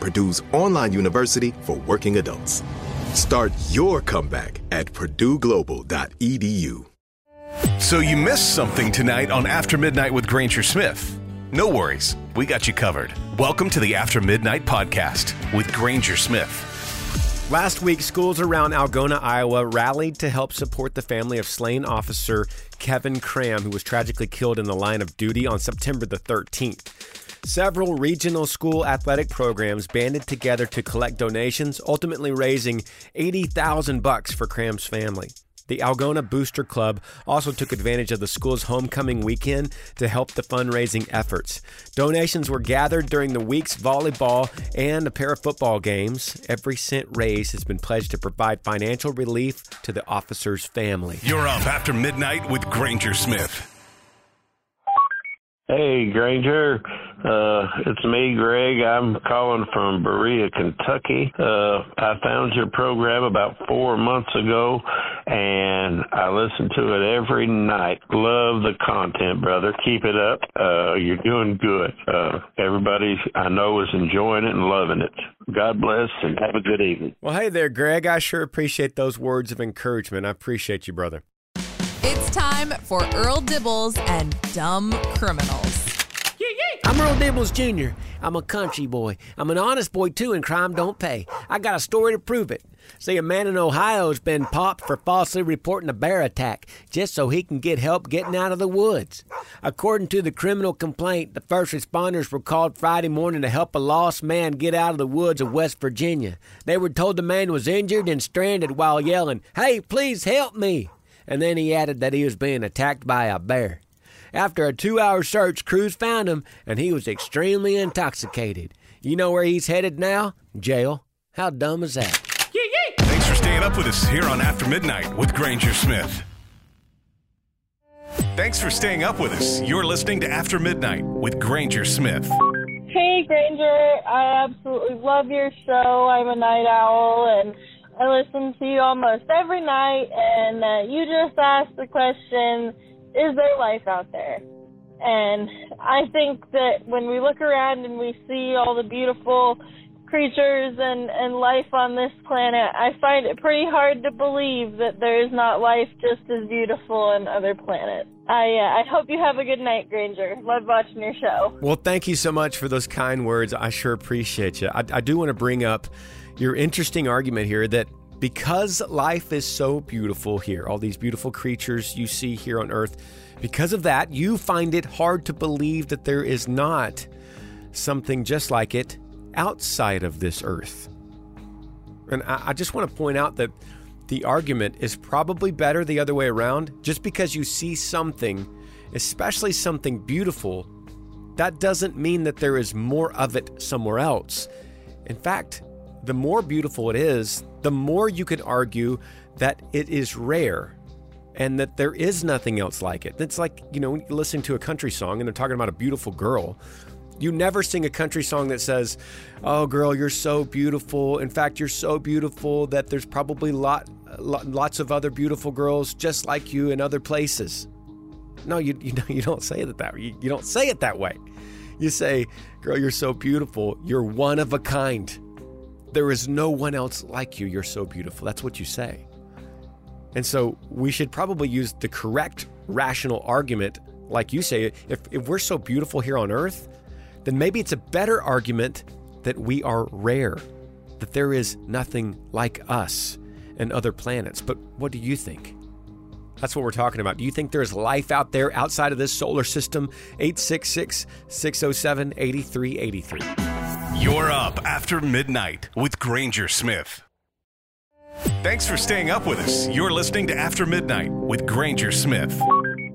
Purdue's online university for working adults. Start your comeback at purdueglobal.edu. So you missed something tonight on After Midnight with Granger Smith. No worries, we got you covered. Welcome to the After Midnight podcast with Granger Smith. Last week, schools around Algona, Iowa rallied to help support the family of slain officer Kevin Cram, who was tragically killed in the line of duty on September the 13th. Several regional school athletic programs banded together to collect donations, ultimately raising 80,000 bucks for Cram's family. The Algona Booster Club also took advantage of the school's homecoming weekend to help the fundraising efforts. Donations were gathered during the week's volleyball and a pair of football games. Every cent raised has been pledged to provide financial relief to the officers' family. You're up after midnight with Granger Smith. Hey, Granger. Uh, it's me, Greg. I'm calling from Berea, Kentucky. Uh, I found your program about four months ago, and I listen to it every night. Love the content, brother. Keep it up. Uh, you're doing good. Uh, everybody I know is enjoying it and loving it. God bless and have a good evening. Well, hey there, Greg. I sure appreciate those words of encouragement. I appreciate you, brother. It's time for Earl Dibbles and Dumb Criminals. I'm Earl Dibbles Jr. I'm a country boy. I'm an honest boy too, and crime don't pay. I got a story to prove it. See, a man in Ohio's been popped for falsely reporting a bear attack just so he can get help getting out of the woods. According to the criminal complaint, the first responders were called Friday morning to help a lost man get out of the woods of West Virginia. They were told the man was injured and stranded while yelling, Hey, please help me! And then he added that he was being attacked by a bear. After a two hour search, crews found him, and he was extremely intoxicated. You know where he's headed now? Jail. How dumb is that? Thanks for staying up with us here on After Midnight with Granger Smith. Thanks for staying up with us. You're listening to After Midnight with Granger Smith. Hey, Granger. I absolutely love your show. I'm a night owl, and I listen to you almost every night. And uh, you just asked the question is there life out there? And I think that when we look around and we see all the beautiful creatures and, and life on this planet, I find it pretty hard to believe that there is not life just as beautiful on other planets. I, uh, I hope you have a good night, Granger. Love watching your show. Well, thank you so much for those kind words. I sure appreciate you. I, I do want to bring up your interesting argument here that because life is so beautiful here, all these beautiful creatures you see here on earth, because of that, you find it hard to believe that there is not something just like it outside of this earth. And I, I just want to point out that the argument is probably better the other way around. Just because you see something, especially something beautiful, that doesn't mean that there is more of it somewhere else. In fact, the more beautiful it is, the more you could argue that it is rare and that there is nothing else like it. It's like, you know, listening to a country song and they're talking about a beautiful girl. You never sing a country song that says, "Oh, girl, you're so beautiful. In fact, you're so beautiful that there's probably lot, lots of other beautiful girls just like you in other places." No, you you, you don't say it that way. You, you don't say it that way. You say, "Girl, you're so beautiful. You're one of a kind. There is no one else like you. You're so beautiful." That's what you say. And so we should probably use the correct rational argument, like you say, if, if we're so beautiful here on earth, then maybe it's a better argument that we are rare, that there is nothing like us and other planets. But what do you think? That's what we're talking about. Do you think there's life out there outside of this solar system? 866 607 8383. You're up after midnight with Granger Smith. Thanks for staying up with us. You're listening to After Midnight with Granger Smith.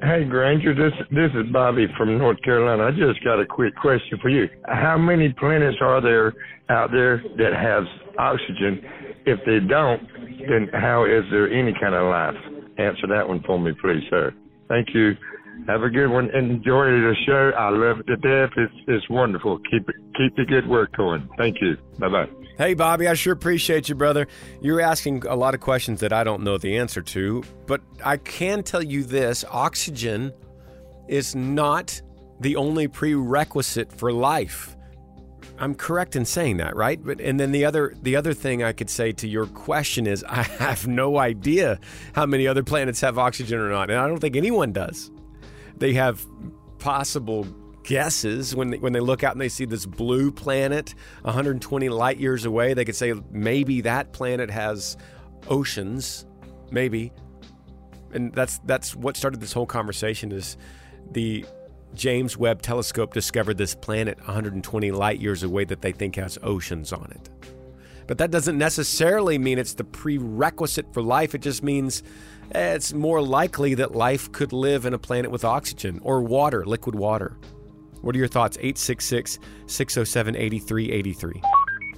Hey Granger, this this is Bobby from North Carolina. I just got a quick question for you. How many planets are there out there that has oxygen? If they don't, then how is there any kind of life? Answer that one for me, please, sir. Thank you. Have a good one. Enjoy the show. I love it death. It's it's wonderful. Keep keep the good work going. Thank you. Bye bye. Hey, Bobby, I sure appreciate you, brother. You're asking a lot of questions that I don't know the answer to, but I can tell you this oxygen is not the only prerequisite for life. I'm correct in saying that, right? But and then the other the other thing I could say to your question is I have no idea how many other planets have oxygen or not, and I don't think anyone does. They have possible guesses. When they, when they look out and they see this blue planet 120 light years away they could say maybe that planet has oceans maybe. And that's that's what started this whole conversation is the James Webb telescope discovered this planet 120 light years away that they think has oceans on it but that doesn't necessarily mean it's the prerequisite for life it just means eh, it's more likely that life could live in a planet with oxygen or water liquid water what are your thoughts? 866 607 8383.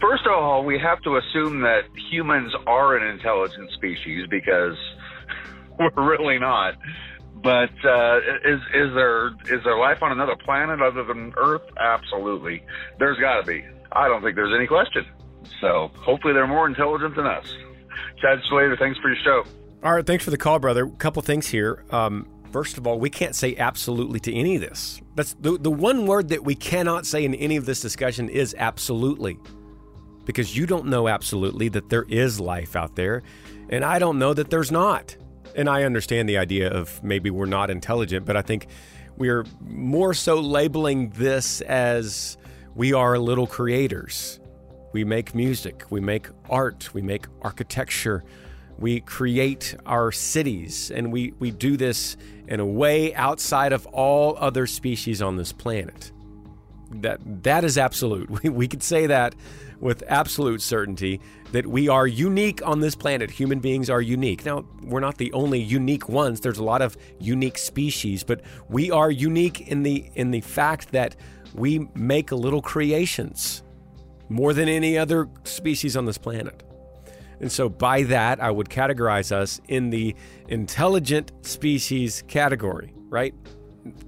First of all, we have to assume that humans are an intelligent species because we're really not. But uh, is is there is there life on another planet other than Earth? Absolutely, there's got to be. I don't think there's any question. So hopefully they're more intelligent than us. Chad Slater, thanks for your show. All right, thanks for the call, brother. A couple things here. Um, First of all, we can't say absolutely to any of this. That's the, the one word that we cannot say in any of this discussion is absolutely. Because you don't know absolutely that there is life out there, and I don't know that there's not. And I understand the idea of maybe we're not intelligent, but I think we're more so labeling this as we are little creators. We make music, we make art, we make architecture, we create our cities, and we, we do this in a way outside of all other species on this planet. That, that is absolute. We, we could say that with absolute certainty that we are unique on this planet. Human beings are unique. Now, we're not the only unique ones. There's a lot of unique species, but we are unique in the in the fact that we make little creations more than any other species on this planet. And so, by that, I would categorize us in the intelligent species category, right?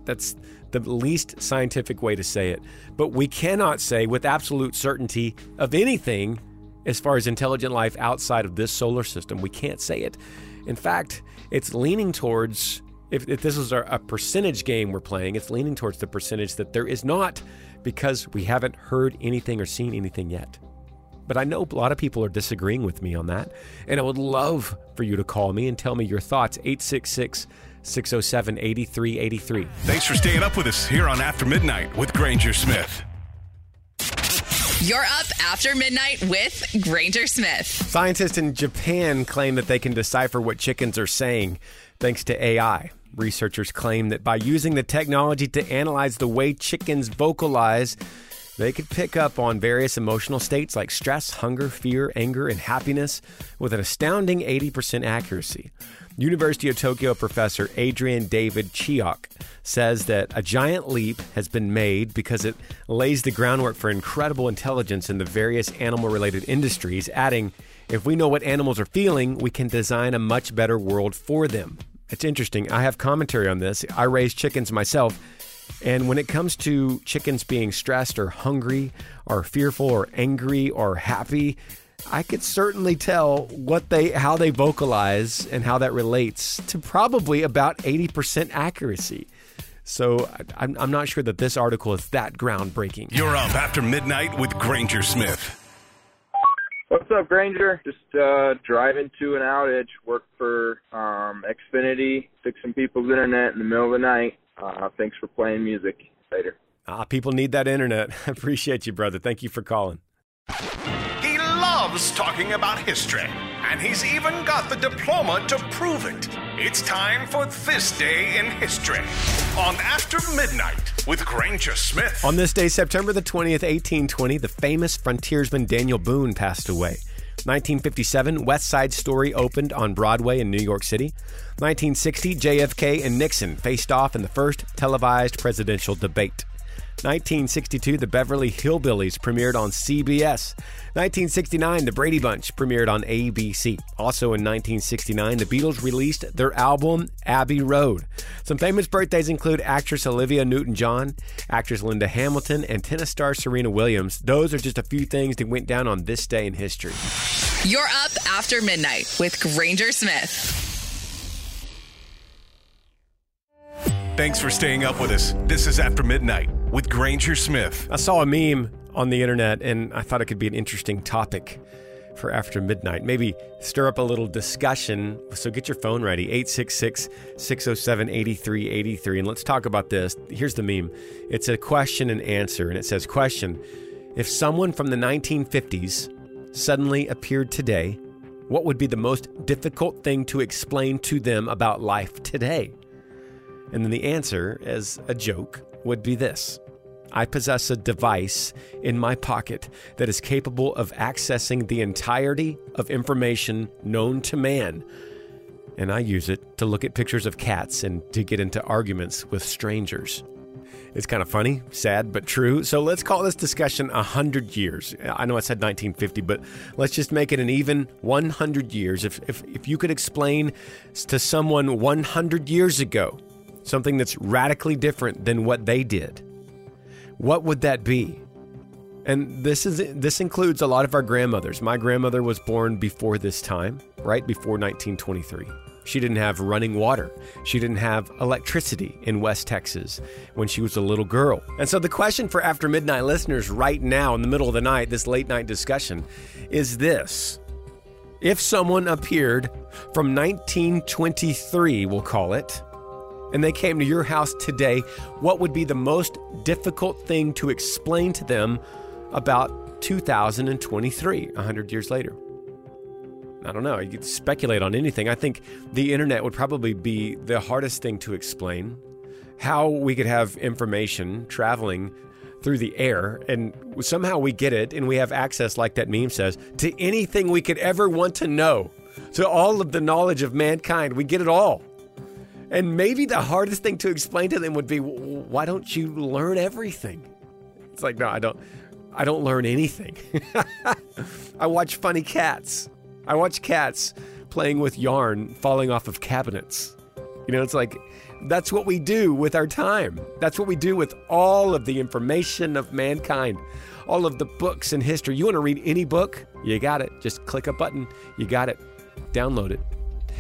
That's the least scientific way to say it. But we cannot say with absolute certainty of anything as far as intelligent life outside of this solar system. We can't say it. In fact, it's leaning towards, if, if this is a percentage game we're playing, it's leaning towards the percentage that there is not because we haven't heard anything or seen anything yet. But I know a lot of people are disagreeing with me on that. And I would love for you to call me and tell me your thoughts. 866 607 8383. Thanks for staying up with us here on After Midnight with Granger Smith. You're up after midnight with Granger Smith. Scientists in Japan claim that they can decipher what chickens are saying thanks to AI. Researchers claim that by using the technology to analyze the way chickens vocalize, they could pick up on various emotional states like stress, hunger, fear, anger, and happiness with an astounding 80% accuracy. University of Tokyo professor Adrian David Cheok says that a giant leap has been made because it lays the groundwork for incredible intelligence in the various animal related industries, adding, if we know what animals are feeling, we can design a much better world for them. It's interesting. I have commentary on this. I raise chickens myself And when it comes to chickens being stressed or hungry or fearful or angry or happy, I could certainly tell what they how they vocalize and how that relates to probably about 80% accuracy. So I'm, I'm not sure that this article is that groundbreaking. You're up after midnight with Granger Smith. What's up, Granger? Just uh, driving to an outage. Work for um, Xfinity, fixing people's internet in the middle of the night. Uh, thanks for playing music. Later. Ah, people need that internet. I appreciate you, brother. Thank you for calling. Loves talking about history, and he's even got the diploma to prove it. It's time for This Day in History on After Midnight with Granger Smith. On this day, September the 20th, 1820, the famous frontiersman Daniel Boone passed away. 1957, West Side Story opened on Broadway in New York City. 1960, JFK and Nixon faced off in the first televised presidential debate. 1962, The Beverly Hillbillies premiered on CBS. 1969, The Brady Bunch premiered on ABC. Also in 1969, the Beatles released their album Abbey Road. Some famous birthdays include actress Olivia Newton John, actress Linda Hamilton, and tennis star Serena Williams. Those are just a few things that went down on this day in history. You're up after midnight with Granger Smith. Thanks for staying up with us. This is After Midnight with Granger Smith. I saw a meme on the internet and I thought it could be an interesting topic for after midnight. Maybe stir up a little discussion. So get your phone ready 866 607 8383 and let's talk about this. Here's the meme it's a question and answer, and it says, Question If someone from the 1950s suddenly appeared today, what would be the most difficult thing to explain to them about life today? And then the answer, as a joke, would be this I possess a device in my pocket that is capable of accessing the entirety of information known to man. And I use it to look at pictures of cats and to get into arguments with strangers. It's kind of funny, sad, but true. So let's call this discussion 100 years. I know I said 1950, but let's just make it an even 100 years. If, if, if you could explain to someone 100 years ago something that's radically different than what they did, what would that be? And this is this includes a lot of our grandmothers. My grandmother was born before this time, right before 1923. She didn't have running water. She didn't have electricity in West Texas when she was a little girl. And so the question for After Midnight listeners right now in the middle of the night, this late night discussion, is this. If someone appeared from 1923, we'll call it, and they came to your house today, what would be the most difficult thing to explain to them about 2023, 100 years later? I don't know. You could speculate on anything. I think the internet would probably be the hardest thing to explain. How we could have information traveling through the air and somehow we get it and we have access, like that meme says, to anything we could ever want to know. To all of the knowledge of mankind. We get it all. And maybe the hardest thing to explain to them would be, why don't you learn everything? It's like, no, I don't. I don't learn anything. I watch funny cats. I watch cats playing with yarn falling off of cabinets. You know, it's like that's what we do with our time. That's what we do with all of the information of mankind, all of the books in history. You want to read any book? You got it. Just click a button. You got it. Download it.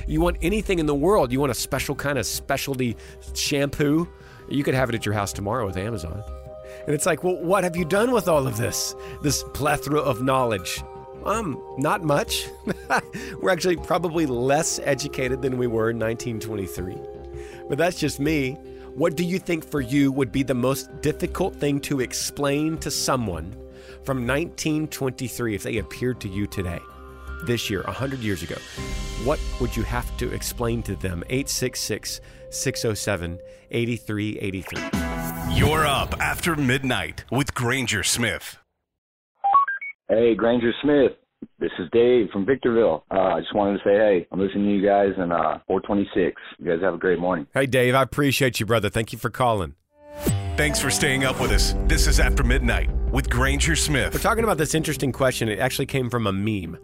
You want anything in the world? You want a special kind of specialty shampoo? You could have it at your house tomorrow with Amazon. And it's like, well, what have you done with all of this? This plethora of knowledge? Um, not much. We're actually probably less educated than we were in 1923. But that's just me. What do you think for you would be the most difficult thing to explain to someone from 1923 if they appeared to you today? This year, 100 years ago, what would you have to explain to them? 866 607 8383. You're up after midnight with Granger Smith. Hey, Granger Smith. This is Dave from Victorville. Uh, I just wanted to say, hey, I'm listening to you guys in uh, 426. You guys have a great morning. Hey, Dave, I appreciate you, brother. Thank you for calling. Thanks for staying up with us. This is After Midnight with Granger Smith. We're talking about this interesting question. It actually came from a meme.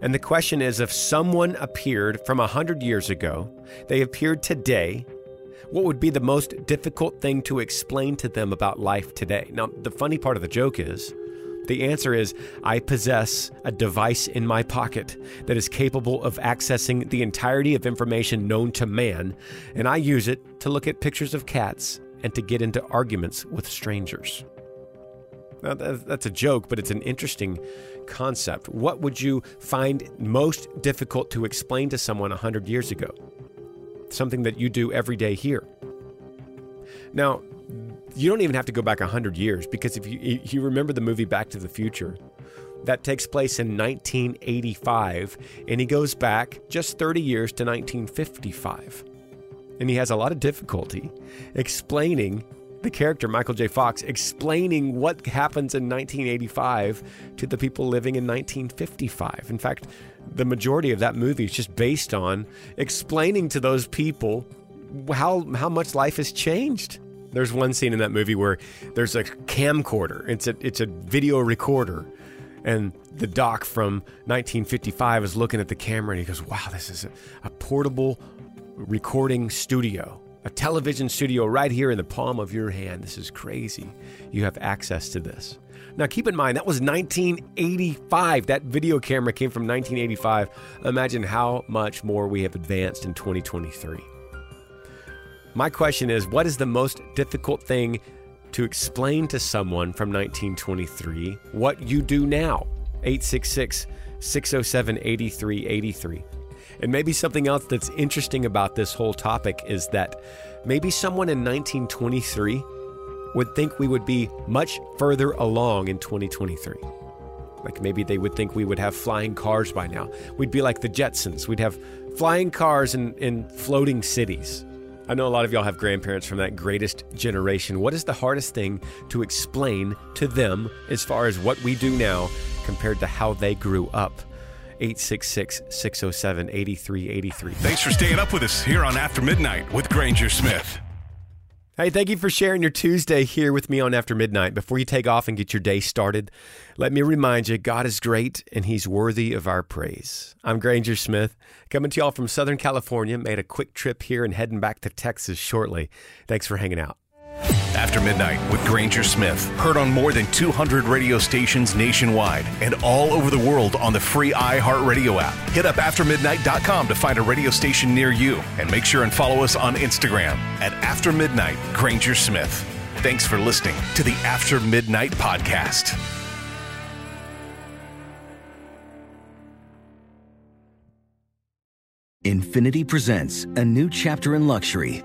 And the question is if someone appeared from 100 years ago, they appeared today, What would be the most difficult thing to explain to them about life today? Now, the funny part of the joke is the answer is I possess a device in my pocket that is capable of accessing the entirety of information known to man, and I use it to look at pictures of cats and to get into arguments with strangers. Now, that's a joke, but it's an interesting concept. What would you find most difficult to explain to someone 100 years ago? Something that you do every day here. Now, you don't even have to go back 100 years because if you, if you remember the movie Back to the Future, that takes place in 1985, and he goes back just 30 years to 1955. And he has a lot of difficulty explaining the character, Michael J. Fox, explaining what happens in 1985 to the people living in 1955. In fact, the majority of that movie is just based on explaining to those people how, how much life has changed. There's one scene in that movie where there's a camcorder. It's a it's a video recorder, and the doc from 1955 is looking at the camera and he goes, "Wow, this is a, a portable recording studio." A television studio right here in the palm of your hand. This is crazy. You have access to this. Now, keep in mind, that was 1985. That video camera came from 1985. Imagine how much more we have advanced in 2023. My question is what is the most difficult thing to explain to someone from 1923 what you do now? 866 607 8383. And maybe something else that's interesting about this whole topic is that maybe someone in 1923 would think we would be much further along in 2023. Like maybe they would think we would have flying cars by now. We'd be like the Jetsons. We'd have flying cars and, in floating cities. I know a lot of y'all have grandparents from that greatest generation. What is the hardest thing to explain to them as far as what we do now compared to how they grew up? 866 607 8383. Thanks for staying up with us here on After Midnight with Granger Smith. Hey, thank you for sharing your Tuesday here with me on After Midnight. Before you take off and get your day started, let me remind you God is great and He's worthy of our praise. I'm Granger Smith, coming to y'all from Southern California. Made a quick trip here and heading back to Texas shortly. Thanks for hanging out. After Midnight with Granger Smith. Heard on more than 200 radio stations nationwide and all over the world on the free iHeartRadio app. Hit up aftermidnight.com to find a radio station near you and make sure and follow us on Instagram at After Midnight Granger Smith. Thanks for listening to the After Midnight Podcast. Infiniti presents a new chapter in luxury